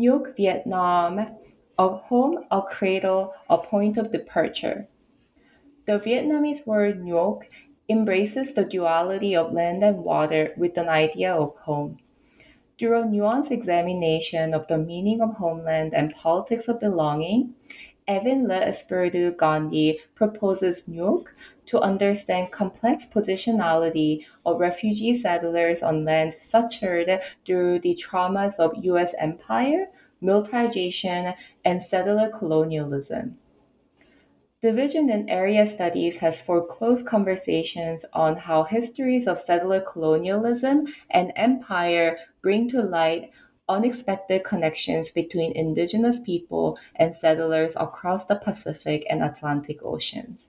Nuoc Vietnam, a home, a cradle, a point of departure. The Vietnamese word Nuoc embraces the duality of land and water with an idea of home. Through a nuanced examination of the meaning of homeland and politics of belonging, Evyn Le Espiritu Gandhi proposes Nuoc to understand complex positionality of refugee settlers on lands sutured through the traumas of U.S. empire, militarization, and settler colonialism. Division in area studies has foreclosed conversations on how histories of settler colonialism and empire bring to light unexpected connections between indigenous people and settlers across the Pacific and Atlantic Oceans.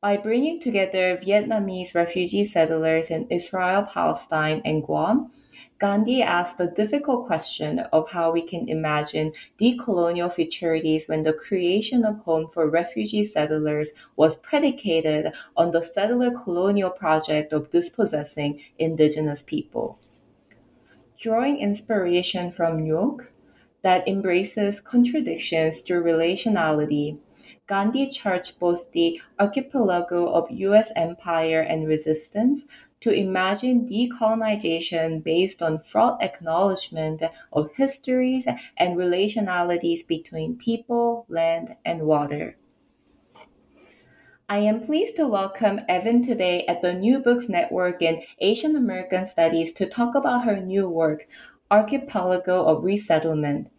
By bringing together Vietnamese refugee settlers in Israel, Palestine, and Guam, Gandhi asked the difficult question of how we can imagine decolonial futurities when the creation of home for refugee settlers was predicated on the settler colonial project of dispossessing indigenous people. Drawing inspiration from Nuoc, that embraces contradictions through relationality, Gandhi Church both the archipelago of US empire and resistance to imagine decolonization based on fraught acknowledgement of histories and relationalities between people, land, and water. I am pleased to welcome Evyn today at the New Books Network in Asian American Studies to talk about her new work, Archipelago of Resettlement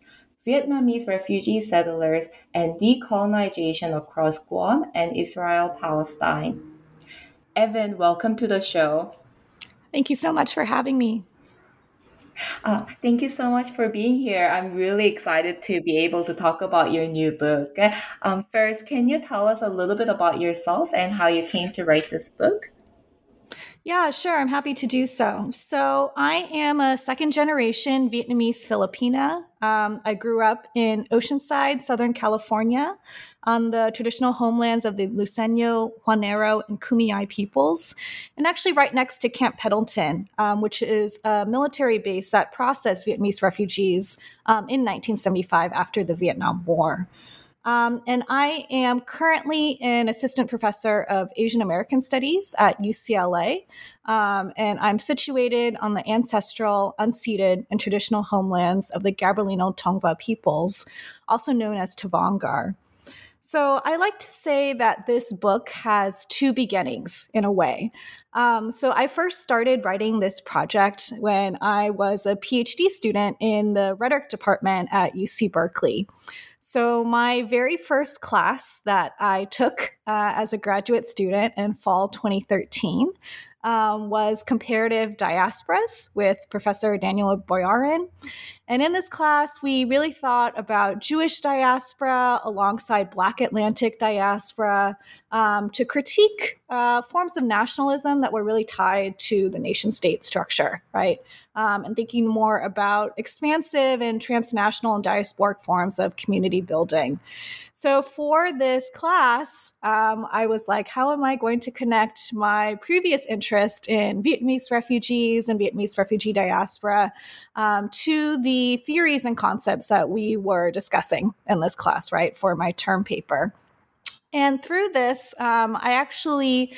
Vietnamese refugee settlers, and decolonization across Guam and Israel Palestine. Evyn, welcome to the show. Thank you so much for having me. Uh, thank you so much for being here. I'm really excited to be able to talk about your new book. Um, first, can you tell us a little bit about yourself and how you came to write this book? Yeah, sure. I'm happy to do so. So, I am a second generation Vietnamese Filipina. Um, I grew up in Oceanside, Southern California, on the traditional homelands of the Luiseño, Juaneño, and Kumeyaay peoples, and actually right next to Camp Pendleton, um, which is a military base that processed Vietnamese refugees um, in 1975 after the Vietnam War. Um, and I am currently an assistant professor of Asian American Studies at UCLA. Um, and I'm situated on the ancestral, unceded, and traditional homelands of the Gabrielino Tongva peoples, also known as Tovaangar. So I like to say that this book has two beginnings in a way. Um, so I first started writing this project when I was a PhD student in the rhetoric department at UC Berkeley. So, my very first class that I took uh, as a graduate student in fall 2013 um, was comparative diasporas with Professor Daniel Boyarin. And in this class, we really thought about Jewish diaspora alongside Black Atlantic diaspora um, to critique uh, forms of nationalism that were really tied to the nation state structure, right? um, and thinking more about expansive and transnational and diasporic forms of community building. So, for this class, um, I was like, how am I going to connect my previous interest in Vietnamese refugees and Vietnamese refugee diaspora um, to the theories and concepts that we were discussing in this class, right, for my term paper? And through this, um, I actually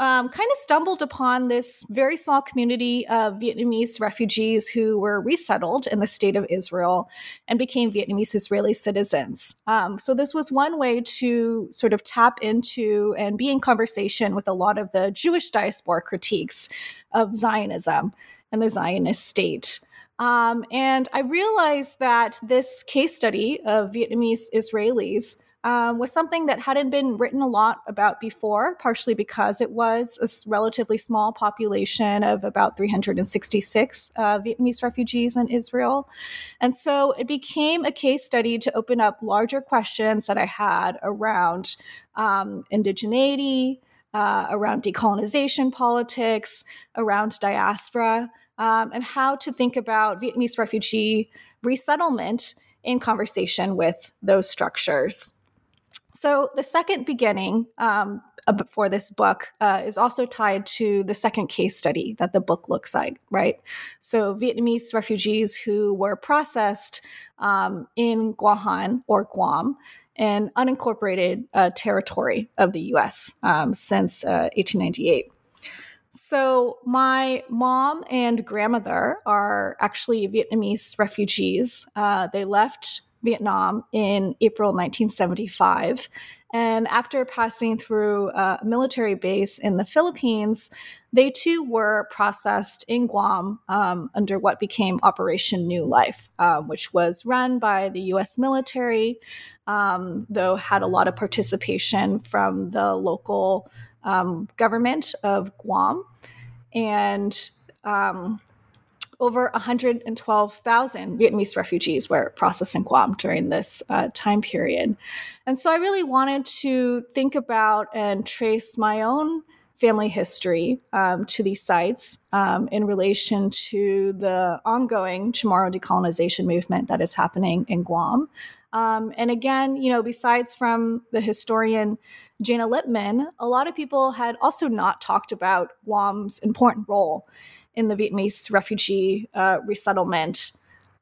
um, kind of stumbled upon this very small community of Vietnamese refugees who were resettled in the state of Israel and became Vietnamese Israeli citizens. Um, so, this was one way to sort of tap into and be in conversation with a lot of the Jewish diaspora critiques of Zionism and the Zionist state. Um, and I realized that this case study of Vietnamese Israelis um, was something that hadn't been written a lot about before, partially because it was a relatively small population of about 366 uh, Vietnamese refugees in Israel. And so it became a case study to open up larger questions that I had around um, indigeneity, uh, around decolonization politics, around diaspora, um, and how to think about Vietnamese refugee resettlement in conversation with those structures. So the second beginning um, for this book uh, is also tied to the second case study that the book looks like, right? So Vietnamese refugees who were processed um, in Guahan or Guam, an unincorporated uh, territory of the U.S. Um, since uh, 1898. So, my mom and grandmother are actually Vietnamese refugees. Uh, they left Vietnam in April 1975. And after passing through a military base in the Philippines, they too were processed in Guam um, under what became Operation New Life, uh, which was run by the US military, um, though had a lot of participation from the local um, government of Guam. And um, over 112,000 Vietnamese refugees were processed in Guam during this uh, time period. And so I really wanted to think about and trace my own family history um, to these sites um, in relation to the ongoing Chamorro decolonization movement that is happening in Guam. Um, and again, you know, besides from the historian Jana Lipman, a lot of people had also not talked about Guam's important role in the Vietnamese refugee uh, resettlement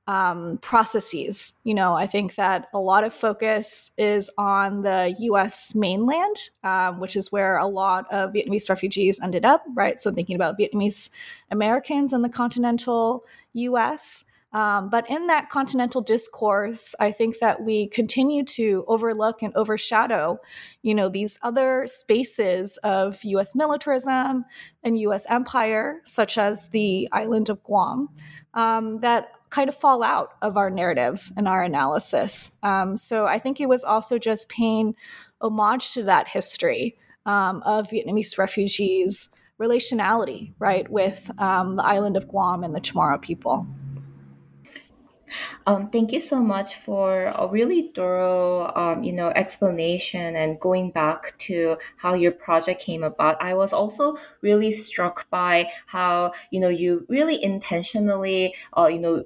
um, processes. You know, I think that a lot of focus is on the US mainland, um, which is where a lot of Vietnamese refugees ended up, right? So, thinking about Vietnamese Americans in the continental US. Um, but in that continental discourse, I think that we continue to overlook and overshadow, you know, these other spaces of U.S. militarism and U.S. empire, such as the island of Guam, um, that kind of fall out of our narratives and our analysis. Um, so I think it was also just paying homage to that history um, of Vietnamese refugees relationality, right, with um, the island of Guam and the Chamorro people. Um, thank you so much for a really thorough, um, you know, explanation and going back to how your project came about. I was also really struck by how, you know, you really intentionally, uh, you know,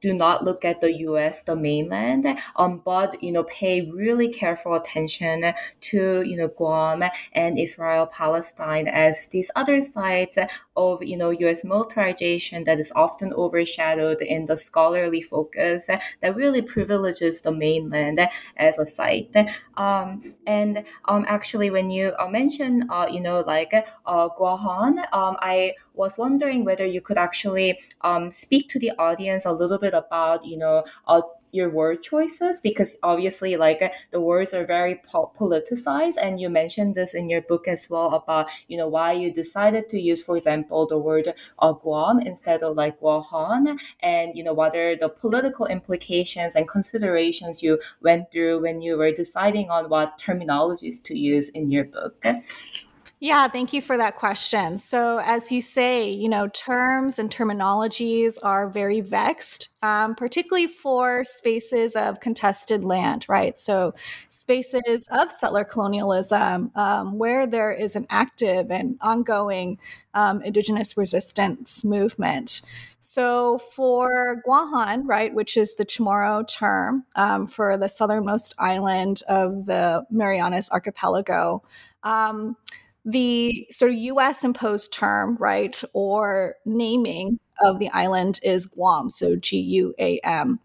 do not look at the U.S. the mainland, um, but you know pay really careful attention to you know Guam and Israel Palestine as these other sites of you know U.S. militarization that is often overshadowed in the scholarly focus that really privileges the mainland as a site. Um, and um, actually, when you uh, mention uh, you know like uh, Guahan, um, I was wondering whether you could actually um, speak to the audience a little bit about, you know, uh, your word choices because obviously like the words are very po- politicized and you mentioned this in your book as well about you know why you decided to use for example the word uh, guam instead of like guahan and you know what are the political implications and considerations you went through when you were deciding on what terminologies to use in your book yeah, thank you for that question. So, as you say, you know, terms and terminologies are very vexed, um, particularly for spaces of contested land, right? So, spaces of settler colonialism um, where there is an active and ongoing um, indigenous resistance movement. So, for Guahan, right, which is the Chamorro term um, for the southernmost island of the Marianas Archipelago, um, the sort of US imposed term, right, or naming of the island is Guam, so G U A M.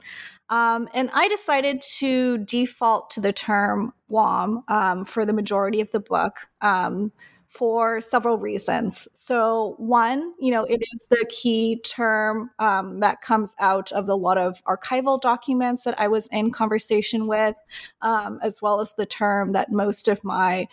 Um, and I decided to default to the term Guam um, for the majority of the book um, for several reasons. So, one, you know, it is the key term um, that comes out of a lot of archival documents that I was in conversation with, um, as well as the term that most of my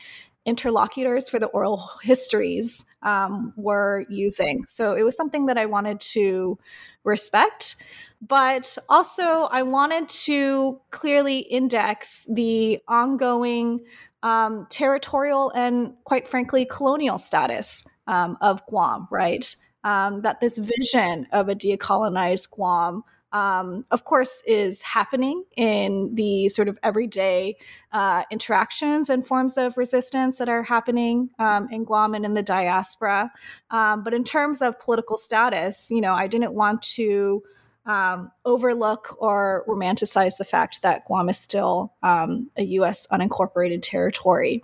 interlocutors for the oral histories um, were using. So, it was something that I wanted to respect. But also, I wanted to clearly index the ongoing um, territorial and, quite frankly, colonial status um, of Guam, right? Um, that this vision of a decolonized Guam, um, of course, is happening in the sort of everyday uh, interactions and forms of resistance that are happening um, in Guam and in the diaspora. Um, but in terms of political status, you know, I didn't want to um, overlook or romanticize the fact that Guam is still um, a U.S. unincorporated territory.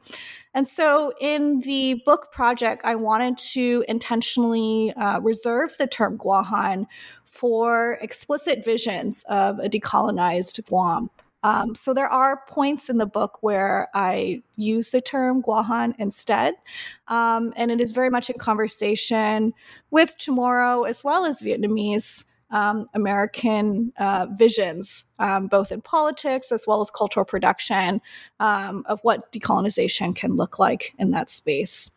And so, in the book project, I wanted to intentionally uh, reserve the term Guahan for explicit visions of a decolonized Guam. Um, so there are points in the book where I use the term Guahan instead, um, and it is very much in conversation with Chamorro as well as Vietnamese um, American uh, visions, um, both in politics as well as cultural production, um, of what decolonization can look like in that space.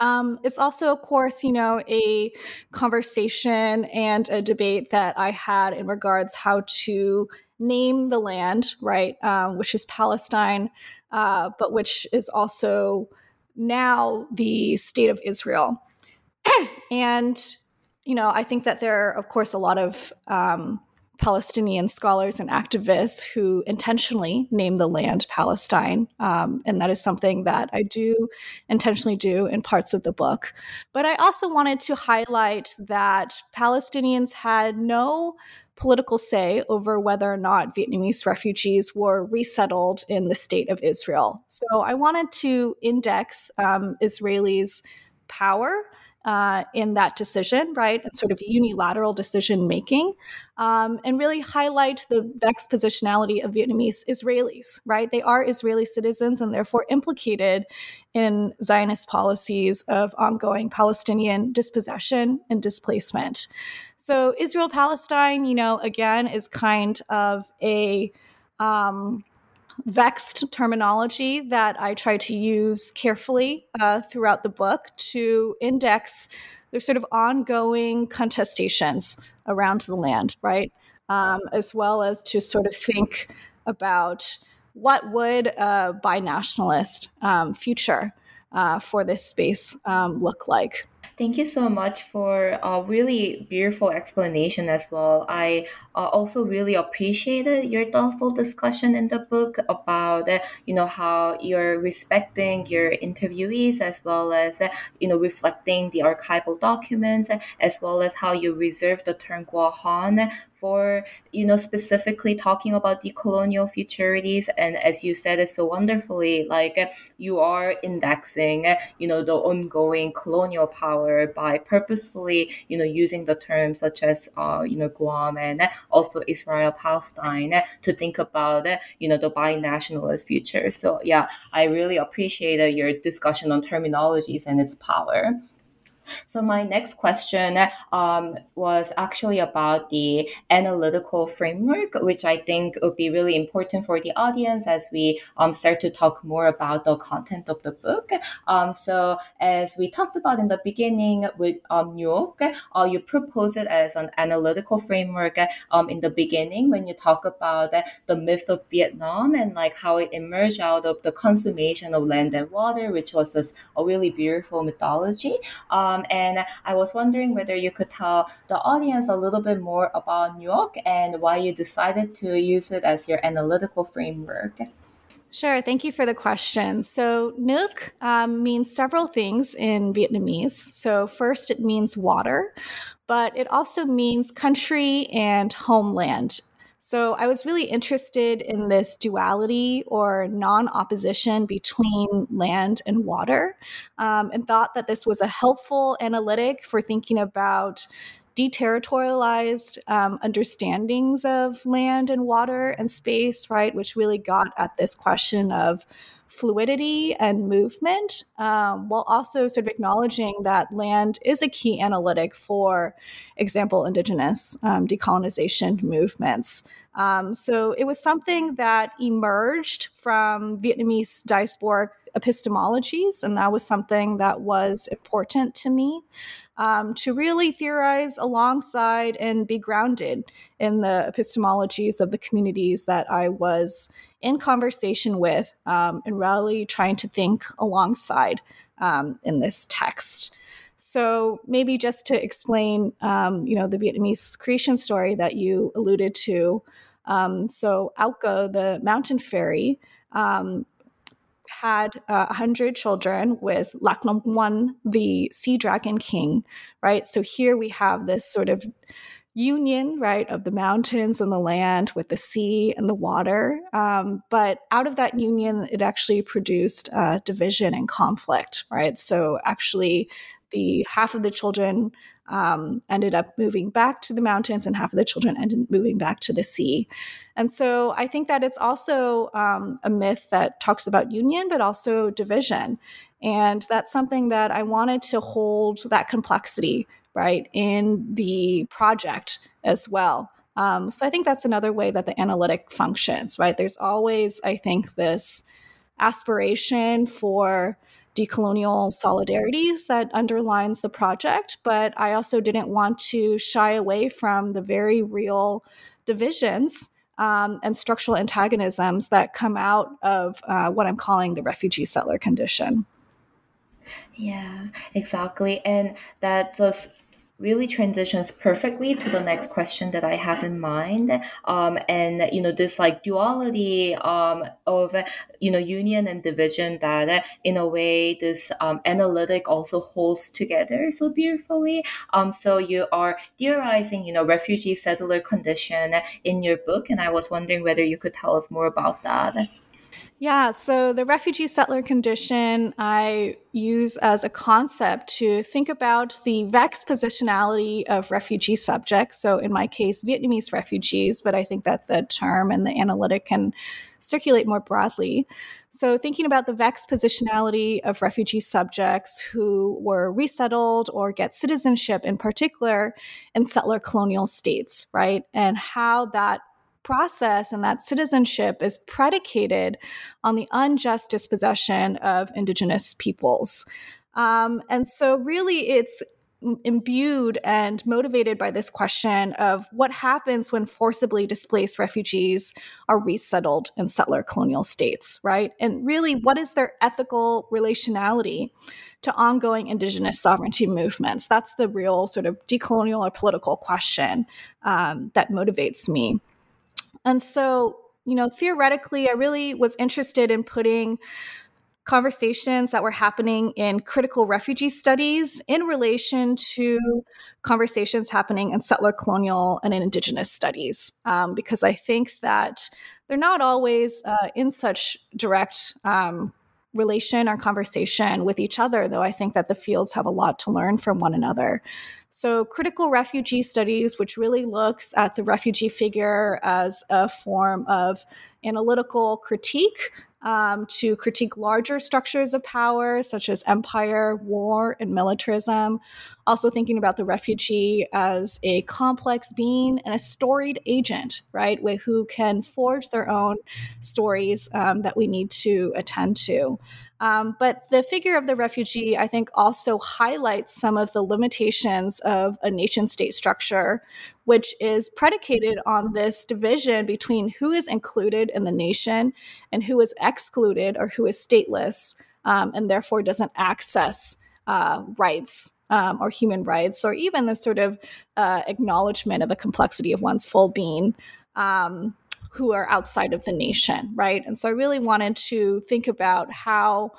Um, it's also, of course, you know, a conversation and a debate that I had in regards how to name the land, right, um, which is Palestine, uh, but which is also now the state of Israel. and you know, I think that there are, of course, a lot of um, Palestinian scholars and activists who intentionally name the land Palestine. Um, and that is something that I do intentionally do in parts of the book. But I also wanted to highlight that Palestinians had no political say over whether or not Vietnamese refugees were resettled in the state of Israel. So I wanted to index um, Israelis' power uh, in that decision, right? And sort of unilateral decision making, um, and really highlight the expositionality of Vietnamese Israelis, right? They are Israeli citizens and therefore implicated in Zionist policies of ongoing Palestinian dispossession and displacement. So, Israel Palestine, you know, again, is kind of a um, vexed terminology that I try to use carefully uh, throughout the book to index there's sort of ongoing contestations around the land, right? Um, as well as to sort of think about what would a binationalist um, future uh, for this space um, look like. Thank you so much for a really beautiful explanation as well. I uh, also really appreciated your thoughtful discussion in the book about uh, you know how you're respecting your interviewees as well as uh, you know reflecting the archival documents as well as how you reserve the term Guahan for you know specifically talking about the colonial futurities. And as you said it so wonderfully like you are indexing you know the ongoing colonial power by purposefully you know using the terms such as uh, you know Guam and also Israel Palestine to think about you know the binationalist future. So yeah I really appreciate your discussion on terminologies and its power so my next question um, was actually about the analytical framework, which I think would be really important for the audience as we um, start to talk more about the content of the book. Um, so as we talked about in the beginning with um, Nuoc, uh, you propose it as an analytical framework um, in the beginning when you talk about the myth of Vietnam and like how it emerged out of the consummation of land and water, which was a, a really beautiful mythology. Um, um, and I was wondering whether you could tell the audience a little bit more about Nuoc and why you decided to use it as your analytical framework. Sure. Thank you for the question. So, Nuoc um, means several things in Vietnamese. So, first, it means water, but it also means country and homeland. So I was really interested in this duality or non opposition between land and water, um, and thought that this was a helpful analytic for thinking about deterritorialized um, understandings of land and water and space, right, which really got at this question of fluidity and movement, um, while also sort of acknowledging that land is a key analytic for example, indigenous um, decolonization movements. Um, so it was something that emerged from Vietnamese diasporic epistemologies, and that was something that was important to me. Um, to really theorize alongside and be grounded in the epistemologies of the communities that I was in conversation with um, and really trying to think alongside um, in this text. So maybe just to explain, um, you know, the Vietnamese creation story that you alluded to. Um, so Âu Cơ, the mountain fairy, um, had uh, 100 children with Long Quân, the sea dragon king, right? So here we have this sort of union, right, of the mountains and the land with the sea and the water. Um, but out of that union, it actually produced uh, division and conflict, right? So actually, the half of the children um, ended up moving back to the mountains and half of the children ended moving back to the sea. And so i think that it's also um, a myth that talks about union but also division. And that's something that i wanted to hold that complexity right in the project as well. Um, so i think that's another way that the analytic functions right? There's always i think this aspiration for decolonial solidarities that underlines the project, but I also didn't want to shy away from the very real divisions um, and structural antagonisms that come out of uh, what I'm calling the refugee settler condition. Yeah, exactly. And that just really transitions perfectly to the next question that I have in mind. Um, and you know this like duality um, of you know union and division that in a way this um, analytic also holds together so beautifully. Um, so you are theorizing you know refugee settler condition in your book, and I was wondering whether you could tell us more about that. Yeah, so the refugee settler condition I use as a concept to think about the vexed positionality of refugee subjects. So, in my case, Vietnamese refugees, but I think that the term and the analytic can circulate more broadly. So, thinking about the vexed positionality of refugee subjects who were resettled or get citizenship in particular in settler colonial states, right? And how that process and that citizenship is predicated on the unjust dispossession of Indigenous peoples. Um, and so, really, it's imbued and motivated by this question of what happens when forcibly displaced refugees are resettled in settler colonial states, right? And really, what is their ethical relationality to ongoing indigenous sovereignty movements? That's the real sort of decolonial or political question um, that motivates me. And so, you know, theoretically, I really was interested in putting conversations that were happening in critical refugee studies in relation to conversations happening in settler colonial and in indigenous studies um, because i think that they're not always uh, in such direct um, relation or conversation with each other though i think that the fields have a lot to learn from one another. So, critical refugee studies, which really looks at the refugee figure as a form of analytical critique um, to critique larger structures of power, such as empire, war, and militarism. Also, thinking about the refugee as a complex being and a storied agent, right, with who can forge their own stories um, that we need to attend to. Um, but the figure of the refugee, I think, also highlights some of the limitations of a nation state structure, which is predicated on this division between who is included in the nation and who is excluded or who is stateless um, and therefore doesn't access uh, rights um, or human rights or even the sort of uh, acknowledgement of the complexity of one's full being. Um, who are outside of the nation, right? And so I really wanted to think about how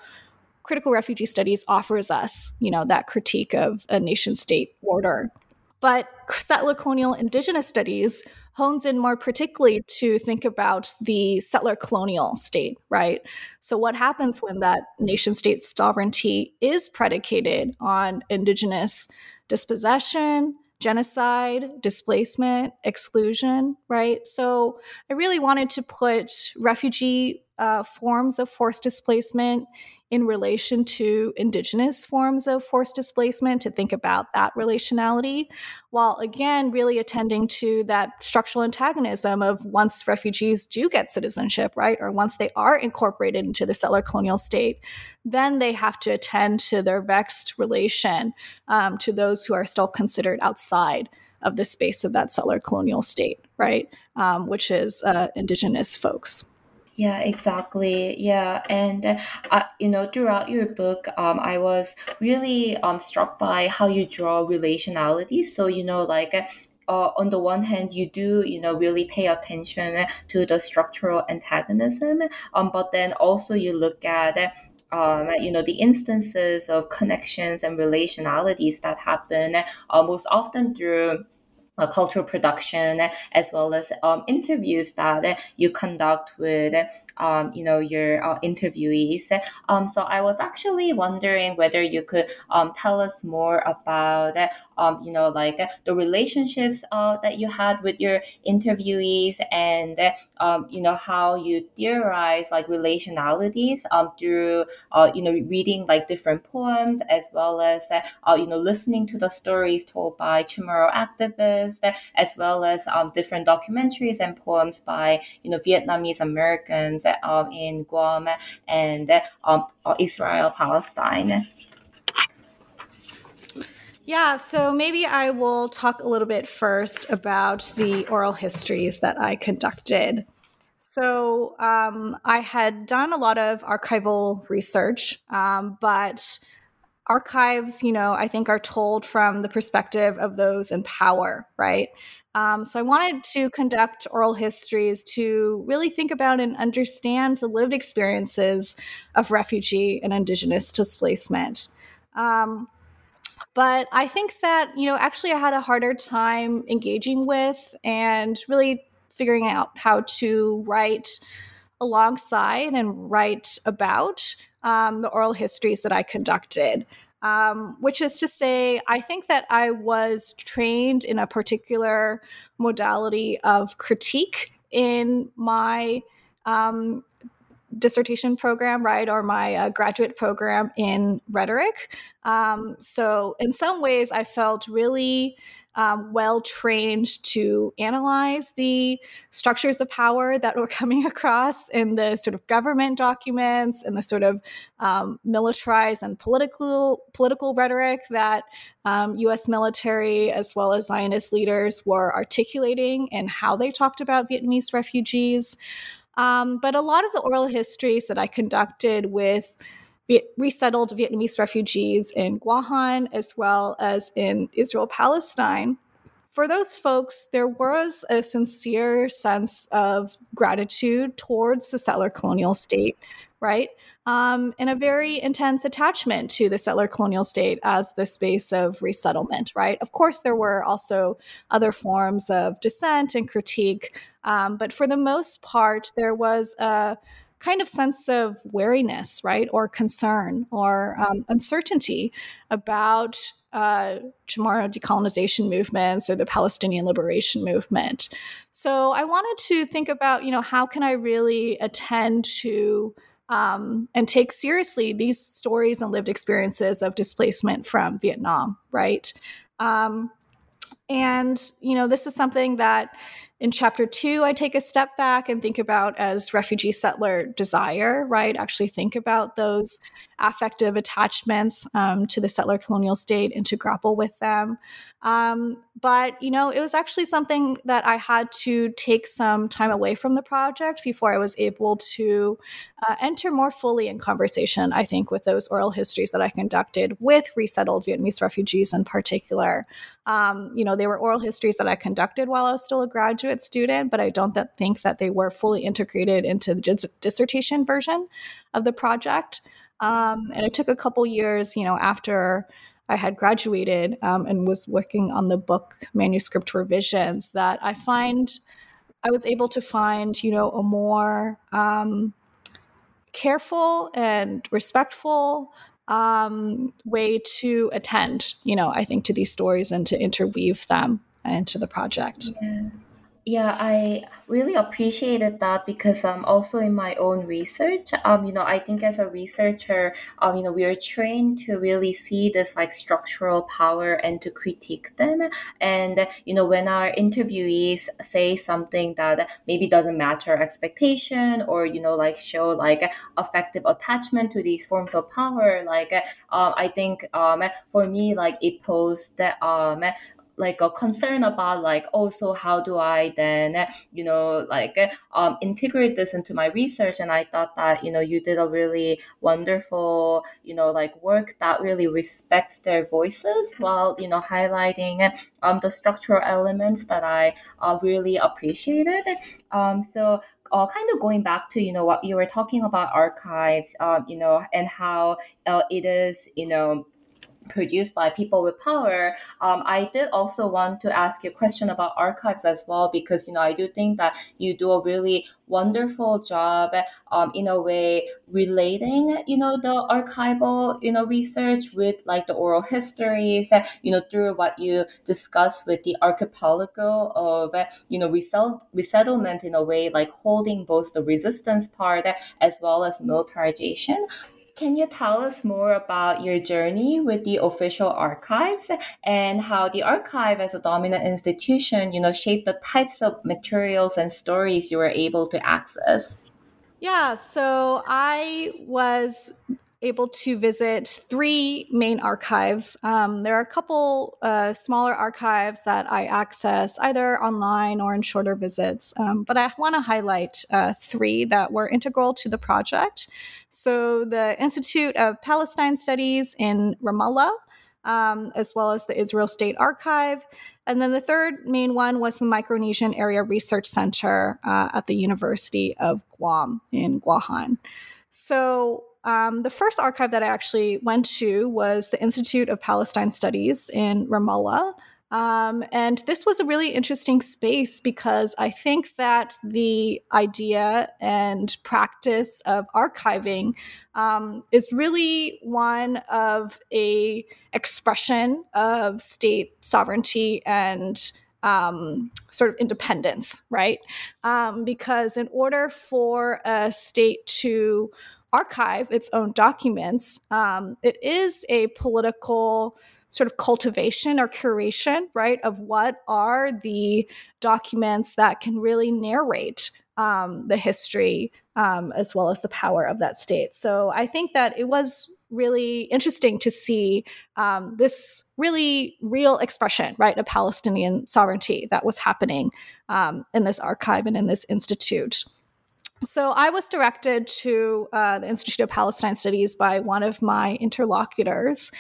critical refugee studies offers us, you know, that critique of a nation state order. But settler colonial indigenous studies hones in more particularly to think about the settler colonial state, right? So, what happens when that nation state sovereignty is predicated on indigenous dispossession, genocide, displacement, exclusion, right? So I really wanted to put refugee uh, forms of forced displacement in relation to indigenous forms of forced displacement to think about that relationality, while again, really attending to that structural antagonism of once refugees do get citizenship, right, or once they are incorporated into the settler colonial state, then they have to attend to their vexed relation um, to those who are still considered outside of the space of that settler colonial state, right, um, which is uh, indigenous folks. Yeah, exactly. Yeah, and uh, you know, throughout your book, um, I was really um struck by how you draw relationality. So you know, like uh, on the one hand, you do, you know, really pay attention to the structural antagonism, um, but then also you look at, um, you know, the instances of connections and relationalities that happen uh, most often through uh, cultural production as well as um, interviews that you conduct with um, you know your uh, interviewees. Um, so I was actually wondering whether you could um, tell us more about um, you know like the relationships uh, that you had with your interviewees and um, you know how you theorize like relationalities um, through uh, you know reading like different poems as well as uh, you know listening to the stories told by Chamorro activists as well as um, different documentaries and poems by you know Vietnamese Americans um, in Guam and um, Israel Palestine. Yeah, so maybe I will talk a little bit first about the oral histories that I conducted. So um, I had done a lot of archival research, um, but archives, you know, I think are told from the perspective of those in power, right? Um, so I wanted to conduct oral histories to really think about and understand the lived experiences of refugee and indigenous displacement. Um, but I think that, you know, actually I had a harder time engaging with and really figuring out how to write alongside and write about um, the oral histories that I conducted. Um, which is to say, I think that I was trained in a particular modality of critique in my um, dissertation program, right, or my uh, graduate program in rhetoric. Um, so, in some ways, I felt really um, well trained to analyze the structures of power that were coming across in the sort of government documents and the sort of um, militarized and political political rhetoric that um, U.S. military as well as Zionist leaders were articulating and how they talked about Vietnamese refugees. Um, but a lot of the oral histories that I conducted with resettled Vietnamese refugees in Guahan as well as in Israel Palestine. For those folks, there was a sincere sense of gratitude towards the settler colonial state, right? Um, and a very intense attachment to the settler colonial state as the space of resettlement, right? Of course, there were also other forms of dissent and critique um, but for the most part, there was a kind of sense of wariness, right, or concern or um, uncertainty about uh, Chamorro decolonization movements or the Palestinian liberation movement. So I wanted to think about, you know, how can I really attend to um, and take seriously these stories and lived experiences of displacement from Vietnam, right? Um, and you know, this is something that in chapter two, I take a step back and think about as refugee settler desire, right? Actually, think about those affective attachments um, to the settler colonial state and to grapple with them. Um, but, you know, it was actually something that I had to take some time away from the project before I was able to uh, enter more fully in conversation, I think, with those oral histories that I conducted with resettled Vietnamese refugees in particular. Um, you know, they were oral histories that I conducted while I was still a graduate student, but I don't th- think that they were fully integrated into the dis- dissertation version of the project. Um, and it took a couple years, you know, after I had graduated um, and was working on the book manuscript revisions that I find I was able to find, you know, a more um, careful and respectful um, way to attend, you know, I think to these stories and to interweave them into the project. Yeah. Yeah, I really appreciated that because um also in my own research, um, you know, I think as a researcher, um, you know, we are trained to really see this like structural power and to critique them. And you know, when our interviewees say something that maybe doesn't match our expectation or you know, like show like affective attachment to these forms of power, like um, I think um for me like it posed that um like a concern about like also how do I then you know like um, integrate this into my research? And I thought that you know you did a really wonderful you know like work that really respects their voices while you know highlighting um, the structural elements that I uh, really appreciated. Um, so uh, kind of going back to you know what you were talking about archives um, you know and how uh, it is you know produced by people with power. Um, I did also want to ask you a question about archives as well, because, you know, I do think that you do a really wonderful job um, in a way relating, you know, the archival, you know, research with like the oral histories, you know, through what you discuss with the archipelago of, you know, resettlement in a way, like holding both the resistance part as well as militarization. Can you tell us more about your journey with the official archives and how the archive as a dominant institution, you know, shaped the types of materials and stories you were able to access? Yeah, so I was able to visit three main archives. Um, there are a couple uh, smaller archives that I access either online or in shorter visits, um, but I want to highlight uh, three that were integral to the project. So, the Institute of Palestine Studies in Ramallah, um, as well as the Israel State Archive. And then the third main one was the Micronesian Area Research Center uh, at the University of Guam in Guahan. So, um, the first archive that I actually went to was the Institute of Palestine Studies in Ramallah. Um, and this was a really interesting space because I think that the idea and practice of archiving um, is really one of a expression of state sovereignty and um, sort of independence, right? Um, because in order for a state to archive its own documents, um, it is a political sort of cultivation or curation, right, of what are the documents that can really narrate um, the history um, as well as the power of that state. So I think that it was really interesting to see um, this really real expression, right, of Palestinian sovereignty that was happening um, in this archive and in this institute. So I was directed to uh, the Institute of Palestine Studies by one of my interlocutors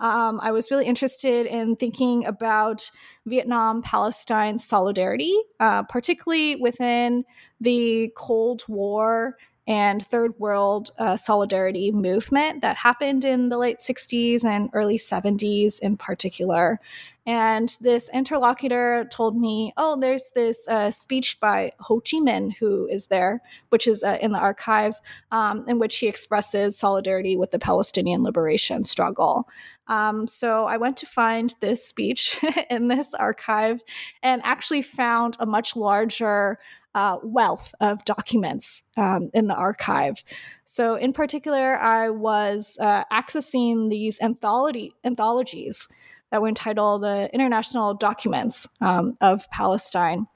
um, I was really interested in thinking about Vietnam Palestine solidarity, uh, particularly within the Cold War and Third World uh, solidarity movement that happened in the late 60s and early 70s in particular. And this interlocutor told me, oh, there's this uh, speech by Ho Chi Minh, who is there, which is uh, in the archive, um, in which he expresses solidarity with the Palestinian liberation struggle. Um, so I went to find this speech in this archive and actually found a much larger uh, wealth of documents um, in the archive. So, in particular, I was uh, accessing these anthology anthologies that were entitled "The International Documents um, of Palestine,"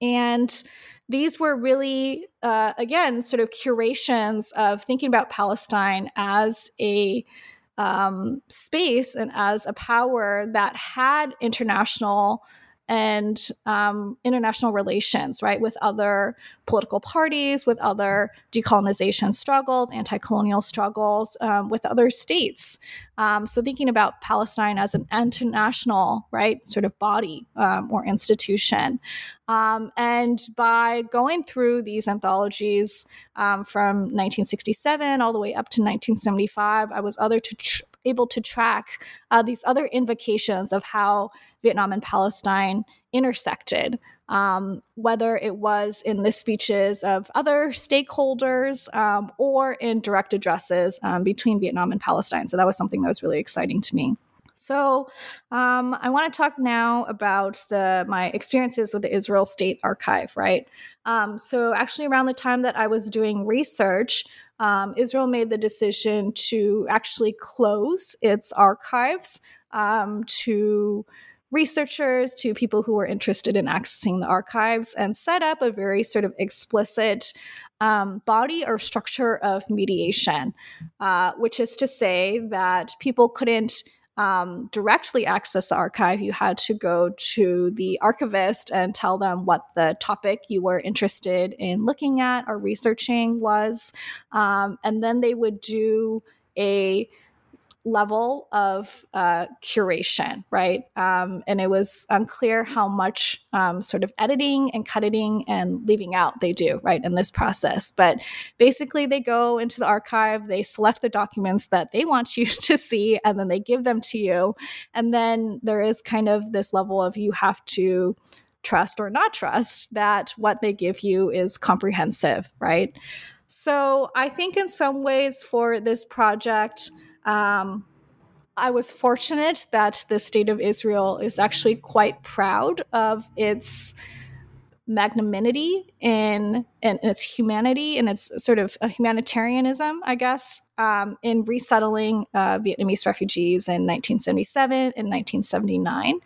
and these were really, uh, again, sort of curations of thinking about Palestine as a um, space and as a power that had international and um, international relations, right, with other political parties, with other decolonization struggles, anti colonial struggles, um, with other states. Um, so, thinking about Palestine as an international, right, sort of body um, or institution. Um, and by going through these anthologies um, from 1967 all the way up to 1975, I was other to tr- able to track uh, these other invocations of how Vietnam and Palestine intersected um, whether it was in the speeches of other stakeholders um, or in direct addresses um, between Vietnam and Palestine. So that was something that was really exciting to me. So, um, I want to talk now about the my experiences with the Israel State Archive. Right. Um, so, actually, around the time that I was doing research, um, Israel made the decision to actually close its archives to researchers, to people who were interested in accessing the archives, and set up a very sort of explicit um, body or structure of mediation, uh, which is to say that people couldn't um, directly access the archive, you had to go to the archivist and tell them what the topic you were interested in looking at or researching was. Um, and then they would do a level of uh, curation, right? Um, and it was unclear how much um, sort of editing and cutting and leaving out they do, right, in this process. But basically, they go into the archive, they select the documents that they want you to see, and then they give them to you. And then there is kind of this level of you have to trust or not trust that what they give you is comprehensive, right? So I think in some ways for this project, um, I was fortunate that the state of Israel is actually quite proud of its magnanimity in, in its humanity and its sort of humanitarianism, I guess, um, in resettling uh, Vietnamese refugees in 1977 and 1979.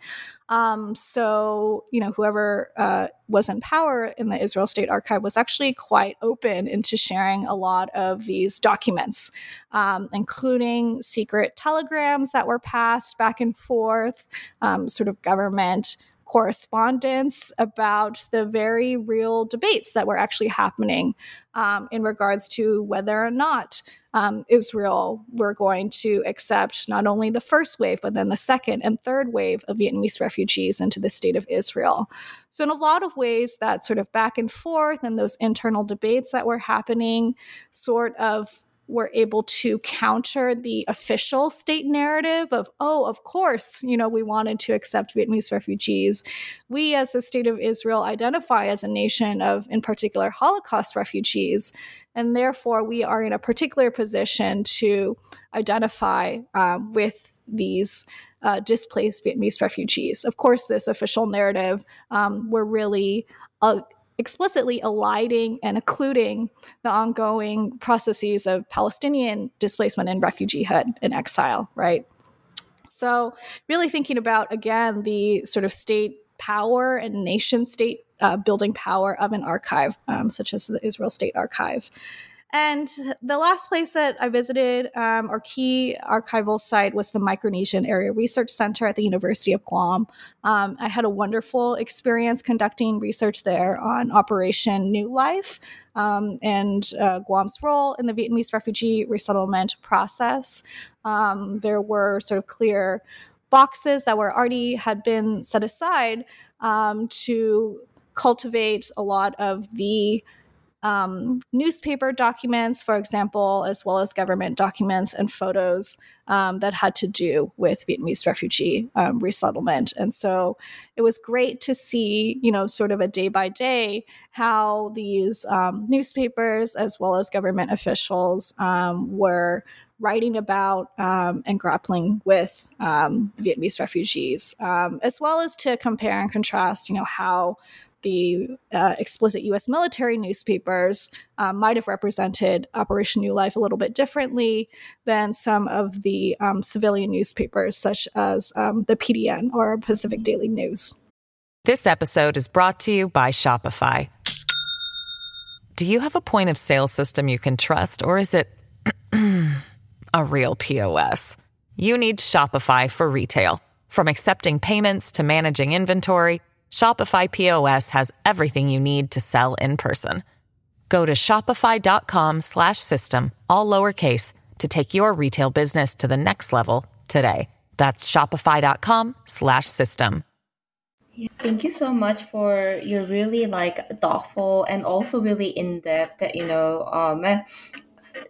Um, so, you know, whoever uh, was in power in the Israel State Archive was actually quite open into sharing a lot of these documents, um, including secret telegrams that were passed back and forth, um, sort of government correspondence about the very real debates that were actually happening um, in regards to whether or not um, Israel were going to accept not only the first wave, but then the second and third wave of Vietnamese refugees into the state of Israel. So, in a lot of ways, that sort of back and forth and those internal debates that were happening sort of were able to counter the official state narrative of, oh, of course, you know, we wanted to accept Vietnamese refugees. We, as the state of Israel, identify as a nation of, in particular, Holocaust refugees. And therefore, we are in a particular position to identify um, with these uh, displaced Vietnamese refugees. Of course, this official narrative, um, we're really uh, explicitly eliding and occluding the ongoing processes of Palestinian displacement and refugeehood and exile, right? So, really thinking about, again, the sort of state power and nation state uh, building power of an archive, um, such as the Israel State Archive. And the last place that I visited, um, our key archival site, was the Micronesian Area Research Center at the University of Guam. Um, I had a wonderful experience conducting research there on Operation New Life um, and uh, Guam's role in the Vietnamese refugee resettlement process. Um, there were sort of clear boxes that were already had been set aside um, to cultivate a lot of the um, newspaper documents, for example, as well as government documents and photos um, that had to do with Vietnamese refugee um, resettlement. And so it was great to see, you know, sort of a day by day how these um, newspapers as well as government officials um, were writing about um, and grappling with um, Vietnamese refugees, um, as well as to compare and contrast, you know, how the uh, explicit US military newspapers uh, might have represented Operation New Life a little bit differently than some of the um, civilian newspapers, such as um, the PDN or Pacific Daily News. This episode is brought to you by Shopify. Do you have a point of sale system you can trust, or is it a real POS? You need Shopify for retail. From accepting payments to managing inventory, Shopify POS has everything you need to sell in person. Go to shopify.com/system all lowercase to take your retail business to the next level today. That's shopify.com/system. Thank you so much for your really like thoughtful and also really in-depth, you know, um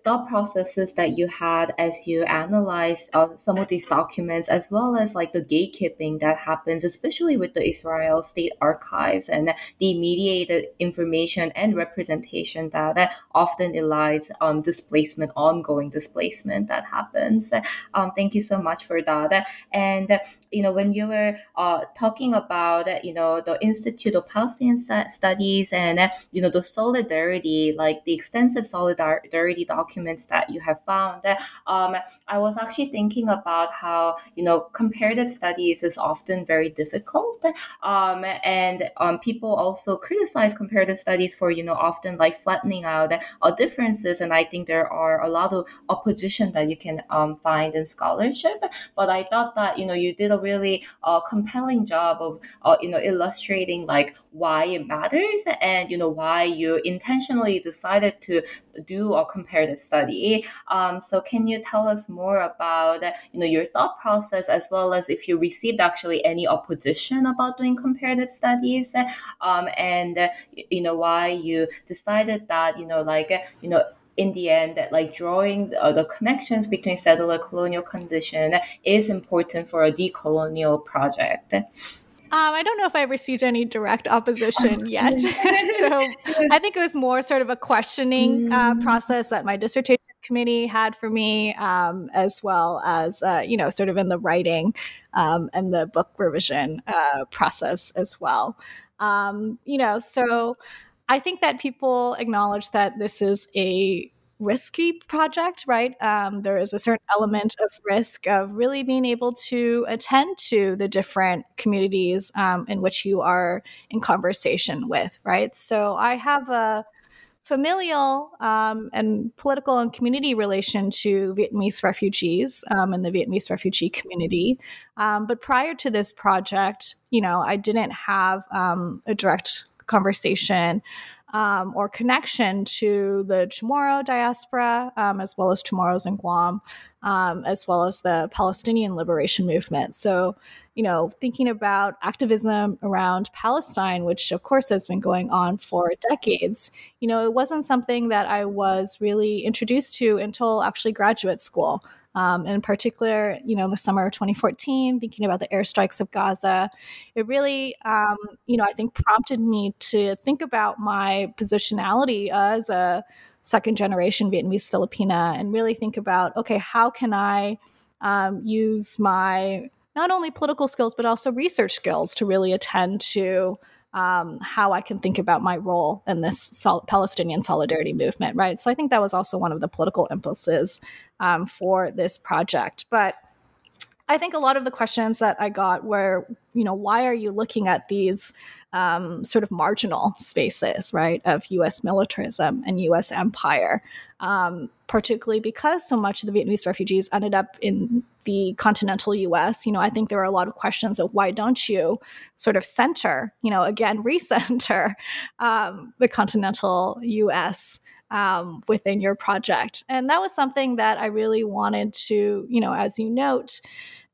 thought processes that you had as you analyzed uh, some of these documents, as well as like the gatekeeping that happens, especially with the Israel State Archives and the mediated information and representation that often elides um, displacement, ongoing displacement that happens. Um, thank you so much for that. And you know, when you were uh, talking about you know the Institute of Palestinian Studies and you know the solidarity, like the extensive solidarity documents that you have found, um, I was actually thinking about how you know comparative studies is often very difficult, um, and um, people also criticize comparative studies for you know often like flattening out differences, and I think there are a lot of opposition that you can um, find in scholarship. But I thought that you know you did a really uh, compelling job of uh, you know illustrating like why it matters and you know why you intentionally decided to do a comparative study. Um, so can you tell us more about you know your thought process as well as if you received actually any opposition about doing comparative studies um, and you know why you decided that you know like you know in the end that like drawing uh, the connections between settler colonial condition is important for a decolonial project. Um, I don't know if I received any direct opposition yet. so I think it was more sort of a questioning uh, mm. process that my dissertation committee had for me, um, as well as, uh, you know, sort of in the writing um, and the book revision uh, process as well. Um, you know, so I think that people acknowledge that this is a risky project, right? Um, there is a certain element of risk of really being able to attend to the different communities um, in which you are in conversation with, right? So I have a familial um, and political and community relation to Vietnamese refugees um, and the Vietnamese refugee community. Um, but prior to this project, you know, I didn't have um, a direct conversation um, or connection to the Chamorro diaspora, um, as well as Chamorros in Guam, um, as well as the Palestinian liberation movement. So, you know, thinking about activism around Palestine, which of course has been going on for decades, you know, it wasn't something that I was really introduced to until actually graduate school. Um, in particular, you know, the summer of 2014, thinking about the airstrikes of Gaza, it really, um, you know, I think prompted me to think about my positionality as a second generation Vietnamese Filipina and really think about, okay, how can I um, use my not only political skills, but also research skills to really attend to um, how I can think about my role in this sol- Palestinian solidarity movement, right? So I think that was also one of the political impulses um, for this project. But I think a lot of the questions that I got were, you know, why are you looking at these um, sort of marginal spaces, right, of US militarism and US empire, um, particularly because so much of the Vietnamese refugees ended up in the continental US. You know, I think there are a lot of questions of why don't you sort of center, you know, again, recenter um, the continental US. Um, within your project. And that was something that I really wanted to, you know, as you note,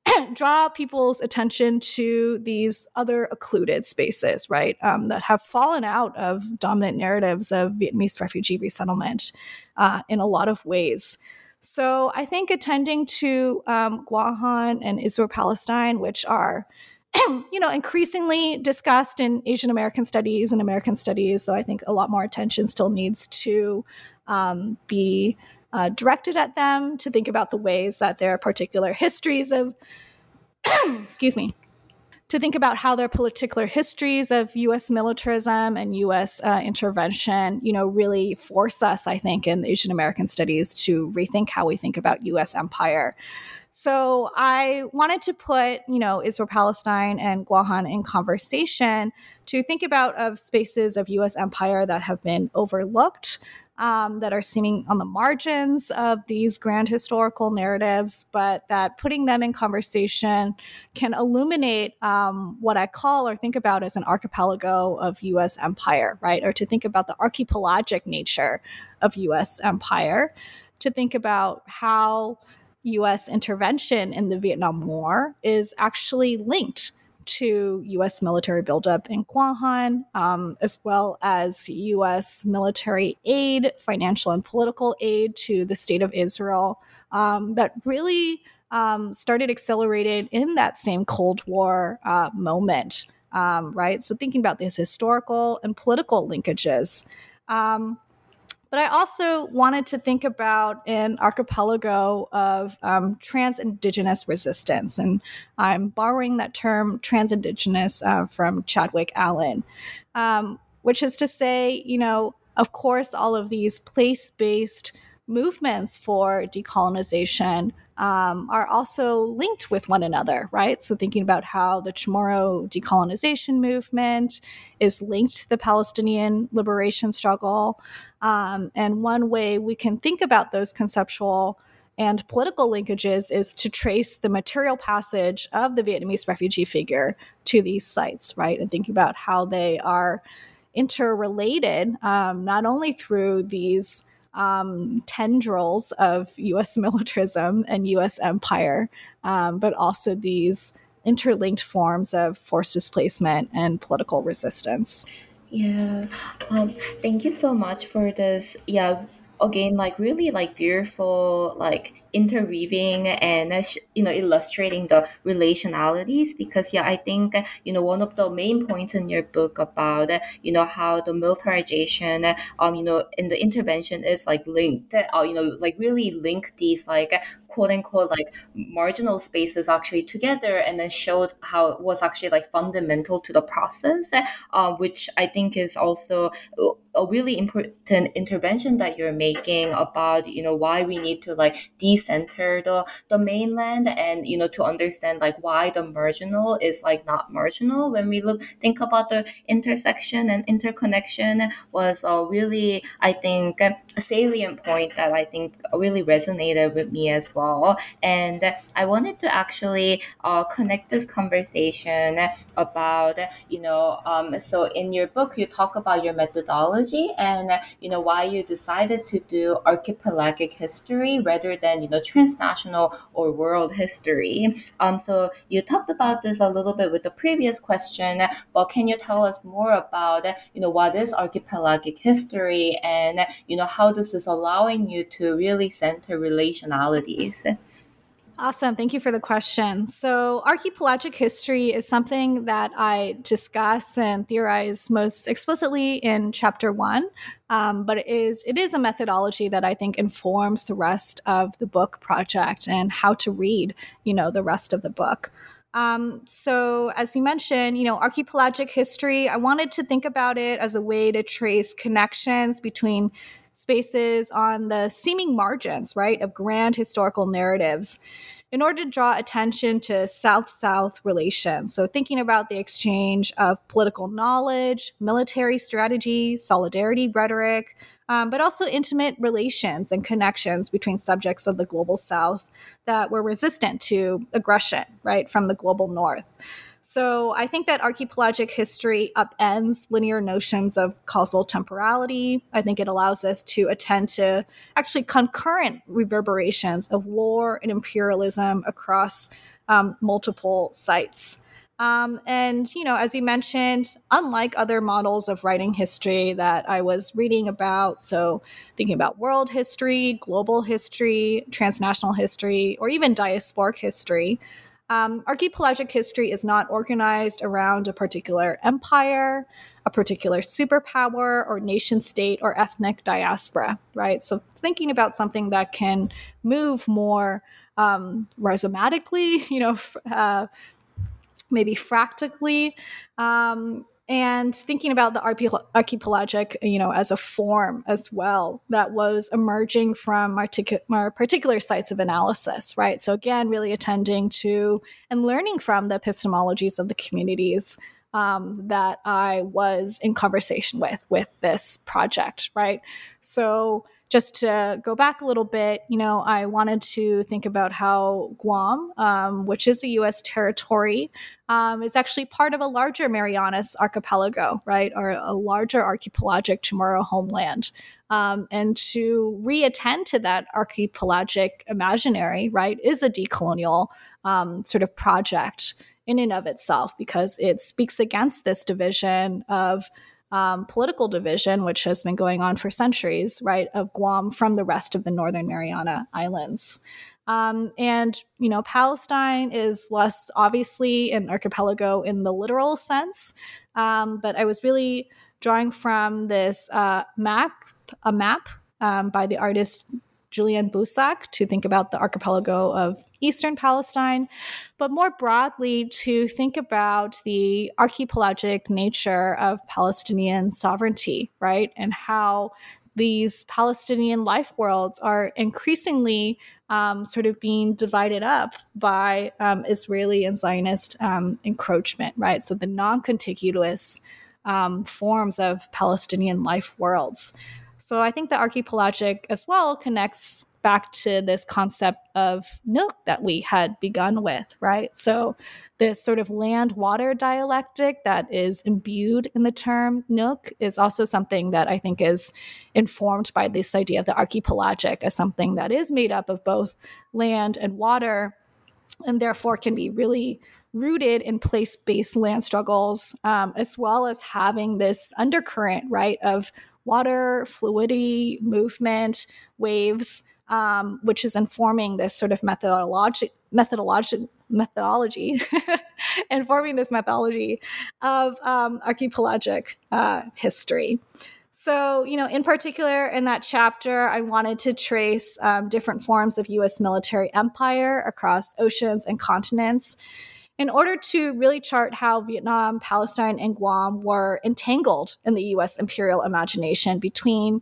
draw people's attention to these other occluded spaces, right, um, that have fallen out of dominant narratives of Vietnamese refugee resettlement uh, in a lot of ways. So I think attending to um, Guahan and Israel Palestine, which are you know increasingly discussed in Asian American studies and American studies, though I think a lot more attention still needs to um, be uh, directed at them to think about the ways that their particular histories of, excuse me, to think about how their particular histories of U.S. militarism and U.S. Uh, intervention, you know, really force us, I think, in Asian American studies to rethink how we think about U.S. empire. So I wanted to put, you know, Israel Palestine and Guahan in conversation to think about of spaces of U.S. empire that have been overlooked um, that are seeming on the margins of these grand historical narratives, but that putting them in conversation can illuminate um, what I call or think about as an archipelago of US empire, right? Or to think about the archipelagic nature of US empire, to think about how US intervention in the Vietnam War is actually linked to U.S. military buildup in Guahan, um, as well as U.S. military aid, financial and political aid to the state of Israel um, that really um, started accelerated in that same Cold War uh, moment, um, right? So thinking about these historical and political linkages. Um, but I also wanted to think about an archipelago of um, trans indigenous resistance. And I'm borrowing that term trans indigenous uh, from Chadwick Allen, um, which is to say, you know, of course, all of these place based movements for decolonization um, are also linked with one another, right? So, thinking about how the Chamorro decolonization movement is linked to the Palestinian liberation struggle. Um, and one way we can think about those conceptual and political linkages is to trace the material passage of the Vietnamese refugee figure to these sites, right? And thinking about how they are interrelated, um, not only through these um, tendrils of US militarism and US empire, um, but also these interlinked forms of forced displacement and political resistance. Yeah. Um, thank you so much for this. Yeah. Again, like really like beautiful, like interweaving and uh, you know illustrating the relationalities because yeah i think you know one of the main points in your book about you know how the militarization um you know in the intervention is like linked uh, you know like really link these like quote unquote like marginal spaces actually together and then showed how it was actually like fundamental to the process uh, which i think is also a really important intervention that you're making about you know why we need to like decenter the the mainland and you know to understand like why the marginal is like not marginal when we look think about the intersection and interconnection was a really i think a salient point that i think really resonated with me as well well. And I wanted to actually uh, connect this conversation about, you know, um, so in your book, you talk about your methodology and, you know, why you decided to do archipelagic history rather than, you know, transnational or world history. Um, so you talked about this a little bit with the previous question, but can you tell us more about, you know, what is archipelagic history and, you know, how this is allowing you to really center relationalities? Awesome. Thank you for the question. So, archipelagic history is something that I discuss and theorize most explicitly in chapter one, um, but it is it is a methodology that I think informs the rest of the book project and how to read, you know, the rest of the book. Um, so, as you mentioned, you know, archipelagic history, I wanted to think about it as a way to trace connections between spaces on the seeming margins, right, of grand historical narratives in order to draw attention to South South relations. So, thinking about the exchange of political knowledge, military strategy, solidarity rhetoric, um, but also intimate relations and connections between subjects of the global South that were resistant to aggression, right, from the global North. So I think that archipelagic history upends linear notions of causal temporality. I think it allows us to attend to actually concurrent reverberations of war and imperialism across um, multiple sites. Um, and, you know, as you mentioned, unlike other models of writing history that I was reading about, so thinking about world history, global history, transnational history, or even diasporic history, um, archipelagic history is not organized around a particular empire, a particular superpower, or nation state, or ethnic diaspora, right? So, thinking about something that can move more um, rhizomatically, you know, uh, maybe fractically, um, and thinking about the archipelagic, you know, as a form as well that was emerging from our particular sites of analysis, right? So again, really attending to and learning from the epistemologies of the communities um, that I was in conversation with with this project, right? So just to go back a little bit, you know, I wanted to think about how Guam, um, which is a U.S. territory, um, is actually part of a larger Marianas archipelago, right, or a larger archipelagic Chamorro homeland. Um, and to reattend to that archipelagic imaginary, right, is a decolonial um, sort of project in and of itself because it speaks against this division of um, political division, which has been going on for centuries, right, of Guam from the rest of the Northern Mariana Islands. Um, and, you know, Palestine is less obviously an archipelago in the literal sense, um, but I was really drawing from this uh, map, a map um, by the artist Julien Bousac to think about the archipelago of eastern Palestine, but more broadly to think about the archipelagic nature of Palestinian sovereignty, right? And how these Palestinian life worlds are increasingly um, sort of being divided up by um, Israeli and Zionist um, encroachment, right? So the non contiguous um, forms of Palestinian life worlds. So I think the archipelagic as well connects back to this concept of Nuoc that we had begun with, right? So this sort of land water dialectic that is imbued in the term Nuoc is also something that I think is informed by this idea of the archipelagic as something that is made up of both land and water and therefore can be really rooted in place based land struggles, um, as well as having this undercurrent, right, of water, fluidity, movement, waves, um, which is informing this sort of methodology, methodology, methodology, informing this methodology of um, archipelagic uh, history. So, you know, in particular, in that chapter, I wanted to trace um, different forms of US military empire across oceans and continents in order to really chart how Vietnam, Palestine, and Guam were entangled in the US imperial imagination between,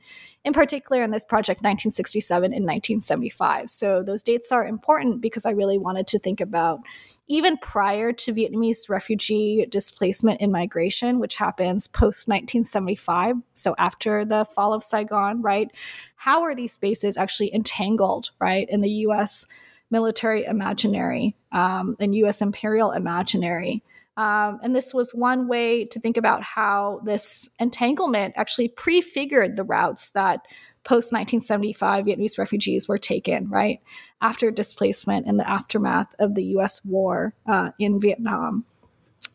in particular, in this project, 1967 and 1975. So those dates are important because I really wanted to think about even prior to Vietnamese refugee displacement and migration, which happens post 1975, so after the fall of Saigon, right? How are these spaces actually entangled, right, in the US? military imaginary um, and US imperial imaginary. Um, and this was one way to think about how this entanglement actually prefigured the routes that post 1975 Vietnamese refugees were taken, right? After displacement in the aftermath of the US war uh, in Vietnam.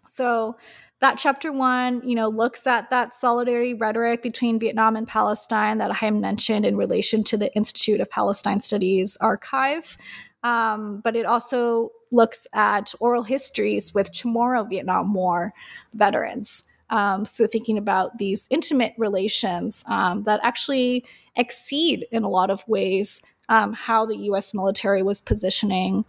So, that chapter one, you know, looks at that solidarity rhetoric between Vietnam and Palestine that I mentioned in relation to the Institute of Palestine Studies archive. Um, but it also looks at oral histories with Chamorro Vietnam War veterans. Um, so thinking about these intimate relations um, that actually exceed in a lot of ways um, how the U.S. military was positioning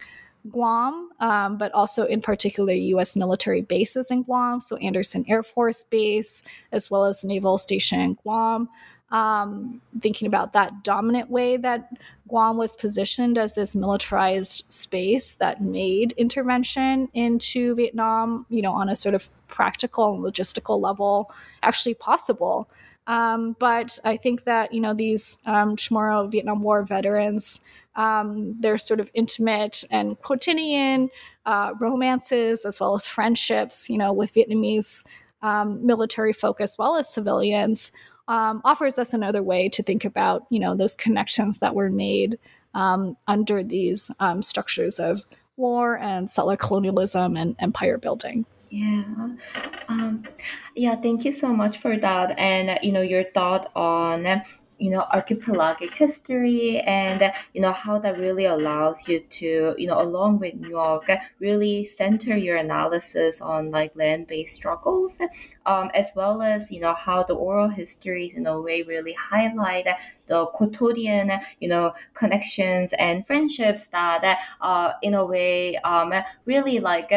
Guam, um, but also in particular U.S. military bases in Guam. So Andersen Air Force Base, as well as Naval Station Guam um, thinking about that dominant way that Guam was positioned as this militarized space that made intervention into Vietnam, you know, on a sort of practical and logistical level actually possible. Um, but I think that, you know, these um, Chamorro Vietnam War veterans, um, their sort of intimate and quotidian uh, romances as well as friendships, you know, with Vietnamese um, military folk as well as civilians um, offers us another way to think about you know those connections that were made um, under these um, structures of war and settler colonialism and empire building. Yeah. Um, yeah, thank you so much for that. And, you know, your thought on you know archipelagic history and you know how that really allows you to you know along with Nuoc really center your analysis on like land-based struggles um, as well as you know how the oral histories in a way really highlight the quotidian you know connections and friendships that uh, in a way um, really like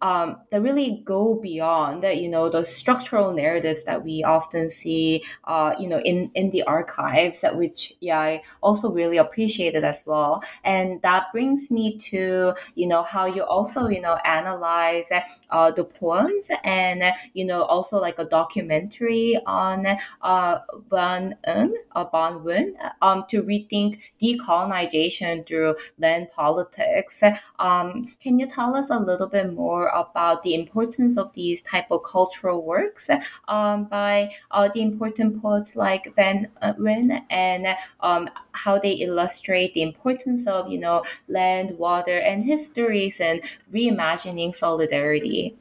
um, that really go beyond you know the structural narratives that we often see uh, you know in in the archives that which yeah I also really appreciated as well and that brings me to you know how you also you know analyze uh, the poems and you know also like a documentary on uh, Van Un uh, Vaan Nguyen um, to rethink decolonization through land politics. Um, can you tell us a little bit more about the importance of these type of cultural works um, by uh, the important poets like Vaan Nguyen and um, how they illustrate the importance of you know land, water, and histories and reimagining solidarity?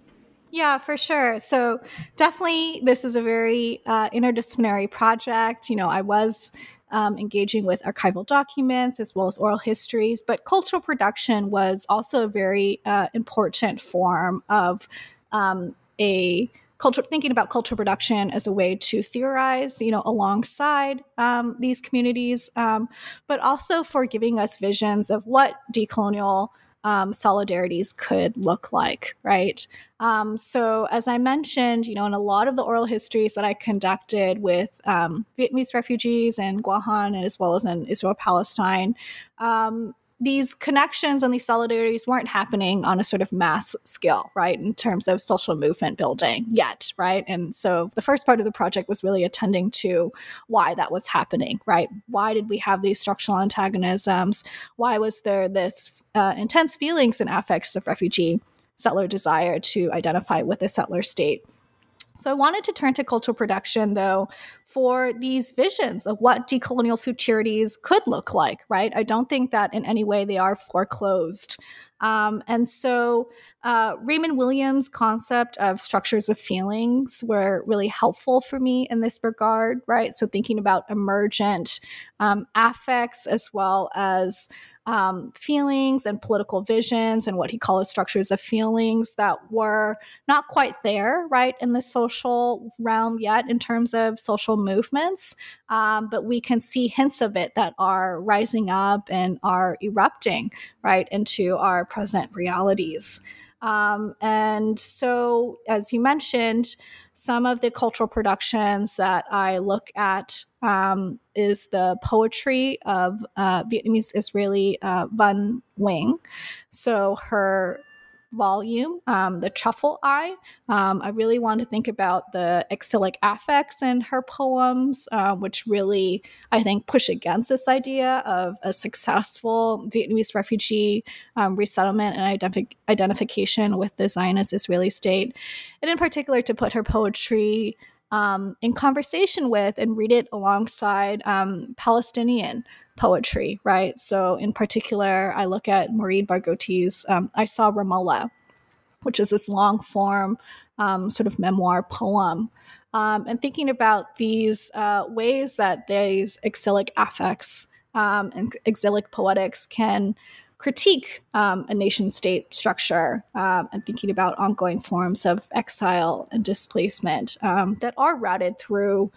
Yeah, for sure. So definitely, this is a very uh, interdisciplinary project. You know, I was um, engaging with archival documents as well as oral histories, but cultural production was also a very uh, important form of um, a culture thinking about cultural production as a way to theorize you know alongside um, these communities um, but also for giving us visions of what decolonial um, solidarities could look like right? Um, so, as I mentioned, you know, in a lot of the oral histories that I conducted with um, Vietnamese refugees and Guahan, as well as in Israel Palestine, um, these connections and these solidarities weren't happening on a sort of mass scale, right, in terms of social movement building yet, right? And so the first part of the project was really attending to why that was happening, right? Why did we have these structural antagonisms? Why was there this uh, intense feelings and affects of refugee settler desire to identify with the settler state. So I wanted to turn to cultural production, though, for these visions of what decolonial futurities could look like, right? I don't think that in any way they are foreclosed. Um, and so uh, Raymond Williams' concept of structures of feelings were really helpful for me in this regard, right? So thinking about emergent um, affects as well as um, feelings and political visions and what he calls structures of feelings that were not quite there, right, in the social realm yet in terms of social movements. Um, but we can see hints of it that are rising up and are erupting, right, into our present realities. Um, and so, as you mentioned, some of the cultural productions that I look at um, is the poetry of uh, Vietnamese Israeli uh, Vaan Nguyen. So her volume, um, the truffle eye. Um, I really want to think about the exilic affects in her poems, uh, which really, I think, push against this idea of a successful Vietnamese refugee um, resettlement and identif- identification with the Zionist Israeli state. And in particular, to put her poetry um, in conversation with and read it alongside um, Palestinian poetry, right? So, in particular, I look at Mourid Barghouti's um, I Saw Ramallah, which is this long form um, sort of memoir poem. Um, and thinking about these uh, ways that these exilic affects um, and exilic poetics can critique um, a nation state structure um, and thinking about ongoing forms of exile and displacement that are routed through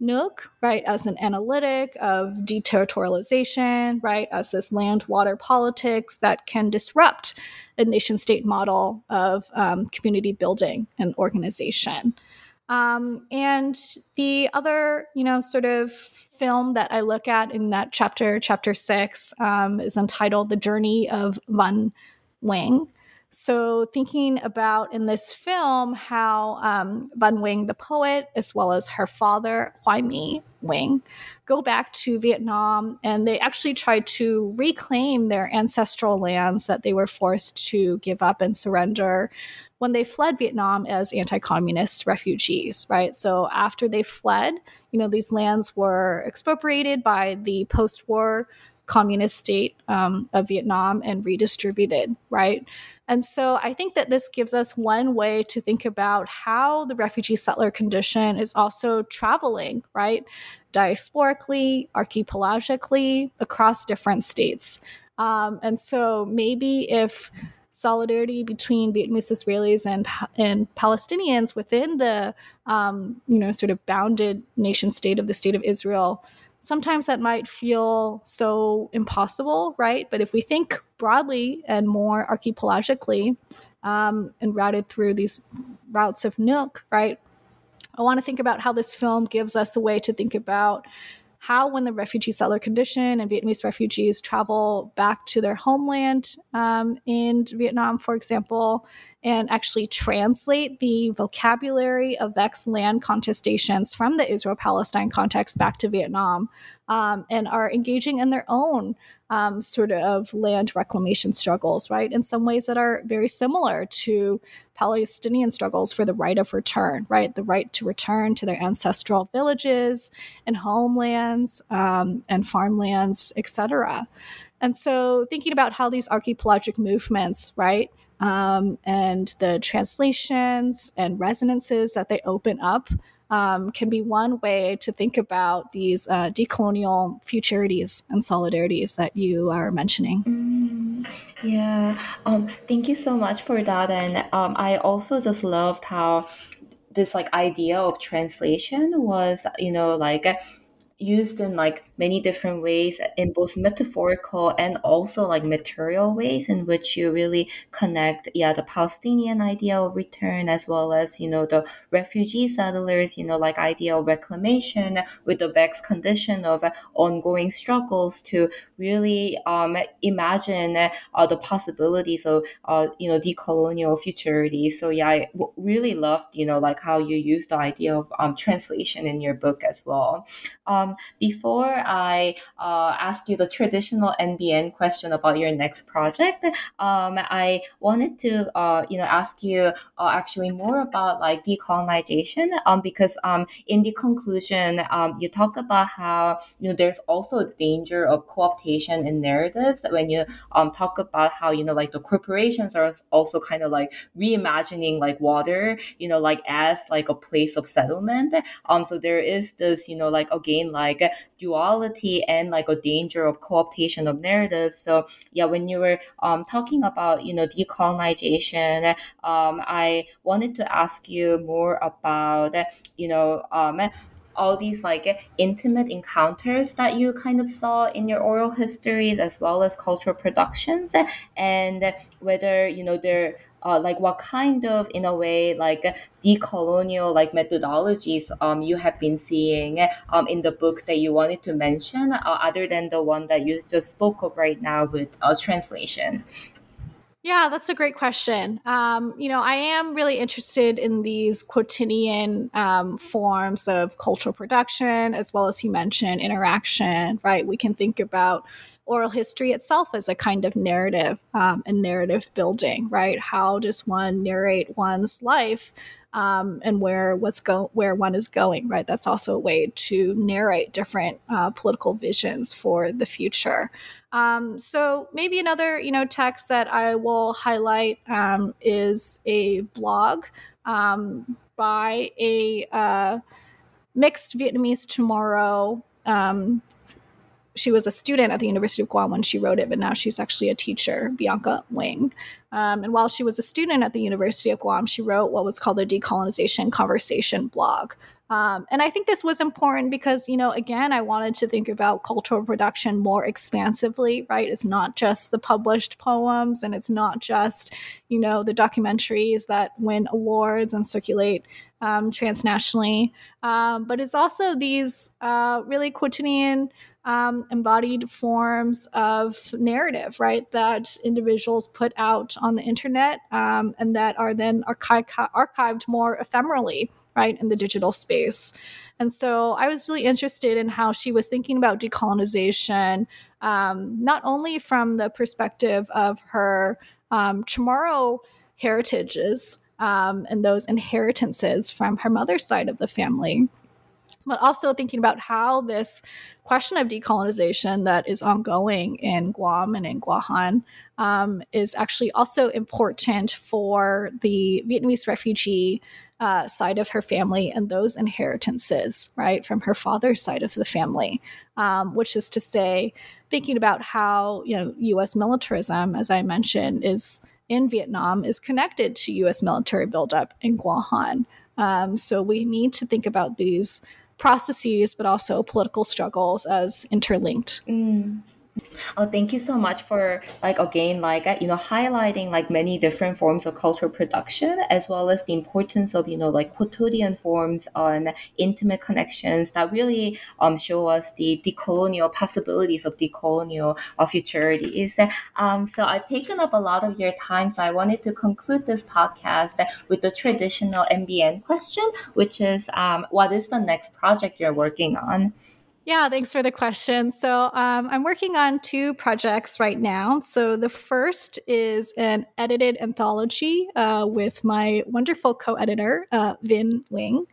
Nuoc, right, as an analytic of deterritorialization, right, as this land water politics that can disrupt a nation state model of um, community building and organization. Um, and the other, you know, sort of film that I look at in that chapter, chapter six, um, is entitled The Journey of Vaan Nguyen. So, thinking about in this film how um, Vaan Nguyen, the poet, as well as her father, Hoài My Wing, go back to Vietnam and they actually try to reclaim their ancestral lands that they were forced to give up and surrender when they fled Vietnam as anti communist refugees, right? So, after they fled, you know, these lands were expropriated by the post war communist state um, of Vietnam and redistributed, right? And so I think that this gives us one way to think about how the refugee settler condition is also traveling, right? Diasporically, archipelagically, across different states. Um, and so maybe if solidarity between Vietnamese Israelis and and Palestinians within the um, you know sort of bounded nation state of the state of Israel sometimes that might feel so impossible, right? But if we think broadly and more archipelagically um, and routed through these routes of Nuoc, right? I want to think about how this film gives us a way to think about how, when the refugee settler condition and Vietnamese refugees travel back to their homeland um, in Vietnam, for example, and actually translate the vocabulary of vexed land contestations from the Israel Palestine context back to Vietnam um, and are engaging in their own um, sort of land reclamation struggles, right? In some ways that are very similar to Palestinian struggles for the right of return, right? The right to return to their ancestral villages and homelands um, and farmlands, etc. And so, thinking about how these archipelagic movements, right, um, and the translations and resonances that they open up um, can be one way to think about these uh, decolonial futurities and solidarities that you are mentioning. Mm, yeah, um, thank you so much for that. And um, I also just loved how this like idea of translation was, you know, like used in like many different ways in both metaphorical and also like material ways in which you really connect yeah the palestinian idea of return as well as you know the refugee settlers you know like idea of reclamation with the vexed condition of ongoing struggles to really um, imagine uh, the possibilities of uh, you know decolonial futurity. So yeah I w- really loved you know like how you use the idea of um, translation in your book as well. Um, before I uh, ask you the traditional NBN question about your next project, um, I wanted to uh, you know ask you uh, actually more about like decolonization um, because um, in the conclusion um, you talk about how you know there's also a danger of co-optation in narratives when you um, talk about how you know like the corporations are also kind of like reimagining like water you know like as like a place of settlement. Um so there is this you know like again like duality and like a danger of co-optation of narratives. So yeah, when you were um, talking about you know decolonization, um, I wanted to ask you more about you know um, all these like intimate encounters that you kind of saw in your oral histories as well as cultural productions and whether you know they're uh, like what kind of in a way like decolonial like methodologies um you have been seeing um in the book that you wanted to mention uh, other than the one that you just spoke of right now with uh, translation yeah, that's a great question. Um, you know, I am really interested in these quotidian um, forms of cultural production, as well as you mentioned, interaction, right? We can think about oral history itself as a kind of narrative um, and narrative building, right? How does one narrate one's life um, and where what's go where one is going, right? That's also a way to narrate different uh, political visions for the future. Um, so maybe another you know text that I will highlight um, is a blog um, by a uh, mixed Vietnamese Chamorro um, she was a student at the University of Guam when she wrote it, but now she's actually a teacher, Bianca Wing. Um, and while she was a student at the University of Guam, she wrote what was called the Decolonization Conversation blog. Um, and I think this was important because, you know, again, I wanted to think about cultural production more expansively, right? It's not just the published poems and it's not just, you know, the documentaries that win awards and circulate um, transnationally, um, but it's also these uh, really quotidian um, embodied forms of narrative, right, that individuals put out on the internet um, and that are then archi- archived more ephemerally, right, in the digital space. And so I was really interested in how she was thinking about decolonization, um, not only from the perspective of her um, Chamorro heritages um, and those inheritances from her mother's side of the family, but also thinking about how this question of decolonization that is ongoing in Guam and in Guahan um, is actually also important for the Vietnamese refugee uh, side of her family and those inheritances, right, from her father's side of the family, um, which is to say, thinking about how you know U.S. militarism, as I mentioned, is in Vietnam is connected to U.S. military buildup in Guahan. Um, so we need to think about these processes, but also political struggles as interlinked. Mm. Oh, thank you so much for like again like uh, you know highlighting like many different forms of cultural production as well as the importance of you know like quotidian forms on intimate connections that really um show us the decolonial possibilities of decolonial uh, futurities. Um, so I've taken up a lot of your time, so I wanted to conclude this podcast with the traditional NBN question, which is um, what is the next project you're working on? Yeah, thanks for the question. So, um, I'm working on two projects right now. So, the first is an edited anthology uh, with my wonderful co editor, uh, Vinh Nguyen.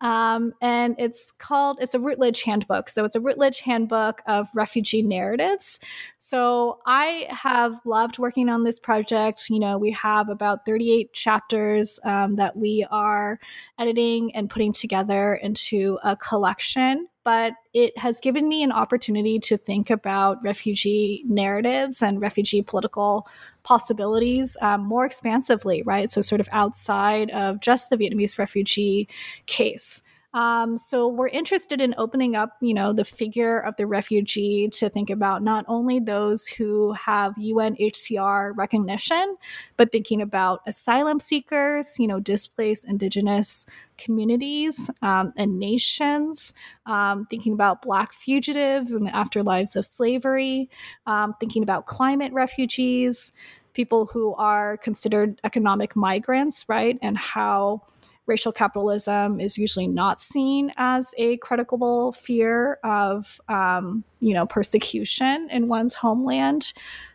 Um, and it's called, it's a Routledge handbook. So, it's a Routledge handbook of refugee narratives. So, I have loved working on this project. You know, we have about 38 chapters um, that we are editing and putting together into a collection but it has given me an opportunity to think about refugee narratives and refugee political possibilities um, more expansively, right? So, sort of outside of just the Vietnamese refugee case. Um, so we're interested in opening up, you know, the figure of the refugee to think about not only those who have UNHCR recognition, but thinking about asylum seekers, you know, displaced indigenous communities um, and nations, um, thinking about Black fugitives and the afterlives of slavery, um, thinking about climate refugees, people who are considered economic migrants, right? And how racial capitalism is usually not seen as a credible fear of, um, you know, persecution in one's homeland.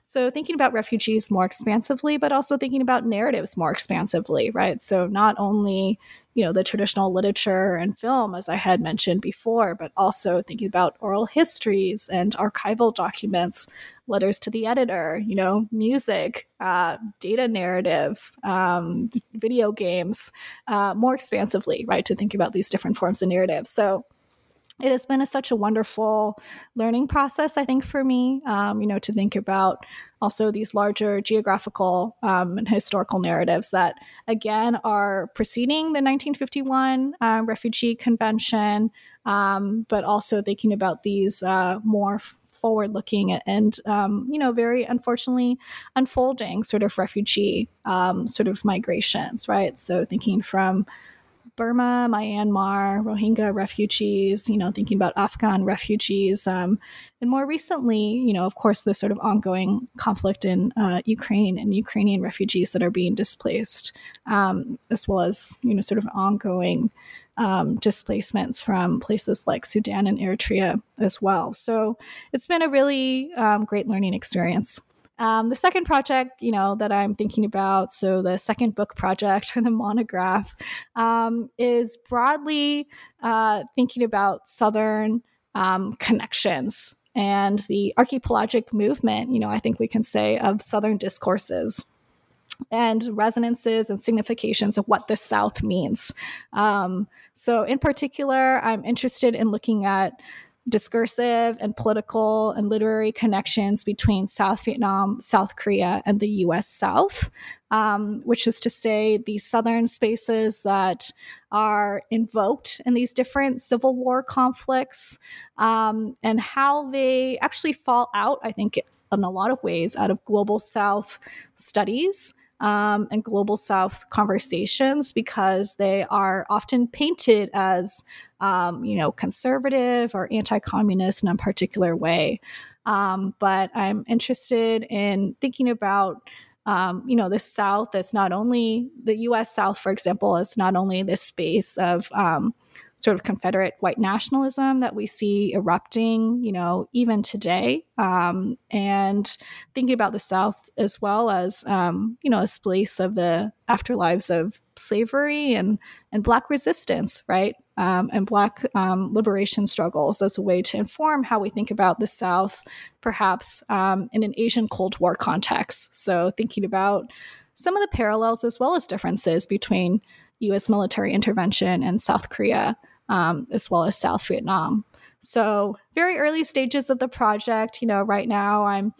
So thinking about refugees more expansively, but also thinking about narratives more expansively, right? So not only you know the traditional literature and film as i had mentioned before but also thinking about oral histories and archival documents letters to the editor you know music uh, data narratives um, video games uh, more expansively right to think about these different forms of narrative so it has been a, such a wonderful learning process, I think, for me, um, you know, to think about also these larger geographical um, and historical narratives that, again, are preceding the 1951 uh, Refugee Convention, um, but also thinking about these uh, more forward looking and um, you know very unfortunately unfolding sort of refugee um, sort of migrations right? So thinking from Burma, Myanmar, Rohingya refugees, you know, thinking about Afghan refugees. Um, and more recently, you know, of course, the sort of ongoing conflict in uh, Ukraine and Ukrainian refugees that are being displaced, um, as well as, you know, sort of ongoing um, displacements from places like Sudan and Eritrea as well. So it's been a really um, great learning experience. Um, the second project, you know, that I'm thinking about, so the second book project or the monograph, um, is broadly uh, thinking about Southern um, connections and the archipelagic movement, you know, I think we can say, of Southern discourses and resonances and significations of what the South means. Um, so, in particular, I'm interested in looking at discursive and political and literary connections between South Vietnam, South Korea, and the US South, um, which is to say, the southern spaces that are invoked in these different Civil War conflicts um, and how they actually fall out, I think, in a lot of ways, out of Global South studies. Um, and global south conversations because they are often painted as um, you know, conservative or anti communist in a particular way. Um, but I'm interested in thinking about. Um, you know, the South is not only the U.S. South, for example, is not only this space of um, sort of Confederate white nationalism that we see erupting, you know, even today. Um, and thinking about the South as well as, um, you know, a place of the afterlives of slavery and and Black resistance, right? Um, and Black um, liberation struggles as a way to inform how we think about the South, perhaps um, in an Asian Cold War context. So thinking about some of the parallels as well as differences between U.S. military intervention in South Korea um, as well as South Vietnam. So, very early stages of the project. You know, right now I'm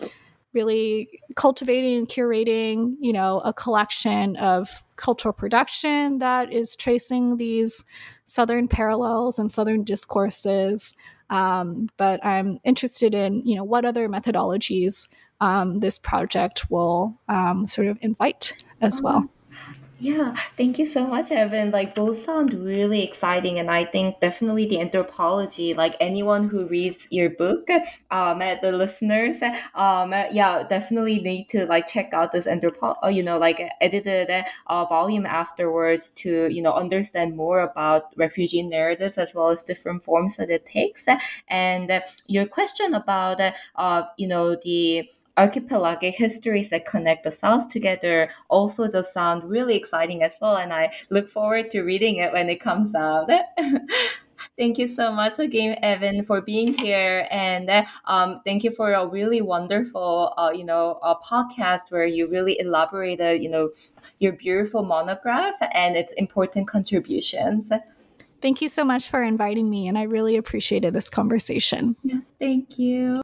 really cultivating and curating, you know, a collection of cultural production that is tracing these Southern parallels and Southern discourses. Um, but I'm interested in, you know, what other methodologies um, this project will um, sort of invite as well. Yeah, thank you so much, Evyn. Like both sound really exciting, and I think definitely the anthropology. Like anyone who reads your book, um, at the listeners, um, yeah, definitely need to like check out this anthropo, uh, you know, like edited uh, volume afterwards to you know understand more about refugee narratives as well as different forms that it takes. And your question about, uh, you know, the archipelagic histories that connect the sounds together also just sound really exciting as well. And I look forward to reading it when it comes out. thank you so much again, Evyn, for being here, and um, thank you for a really wonderful, uh, you know, a podcast where you really elaborated, you know, your beautiful monograph and its important contributions. Thank you so much for inviting me, and I really appreciated this conversation. Yeah, thank you.